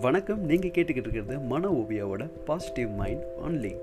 வணக்கம். நீங்கள் கேட்டுக்கிட்டு இருக்கிறது மன ஓவியாவோட பாசிட்டிவ் மைண்ட் ஆன்லி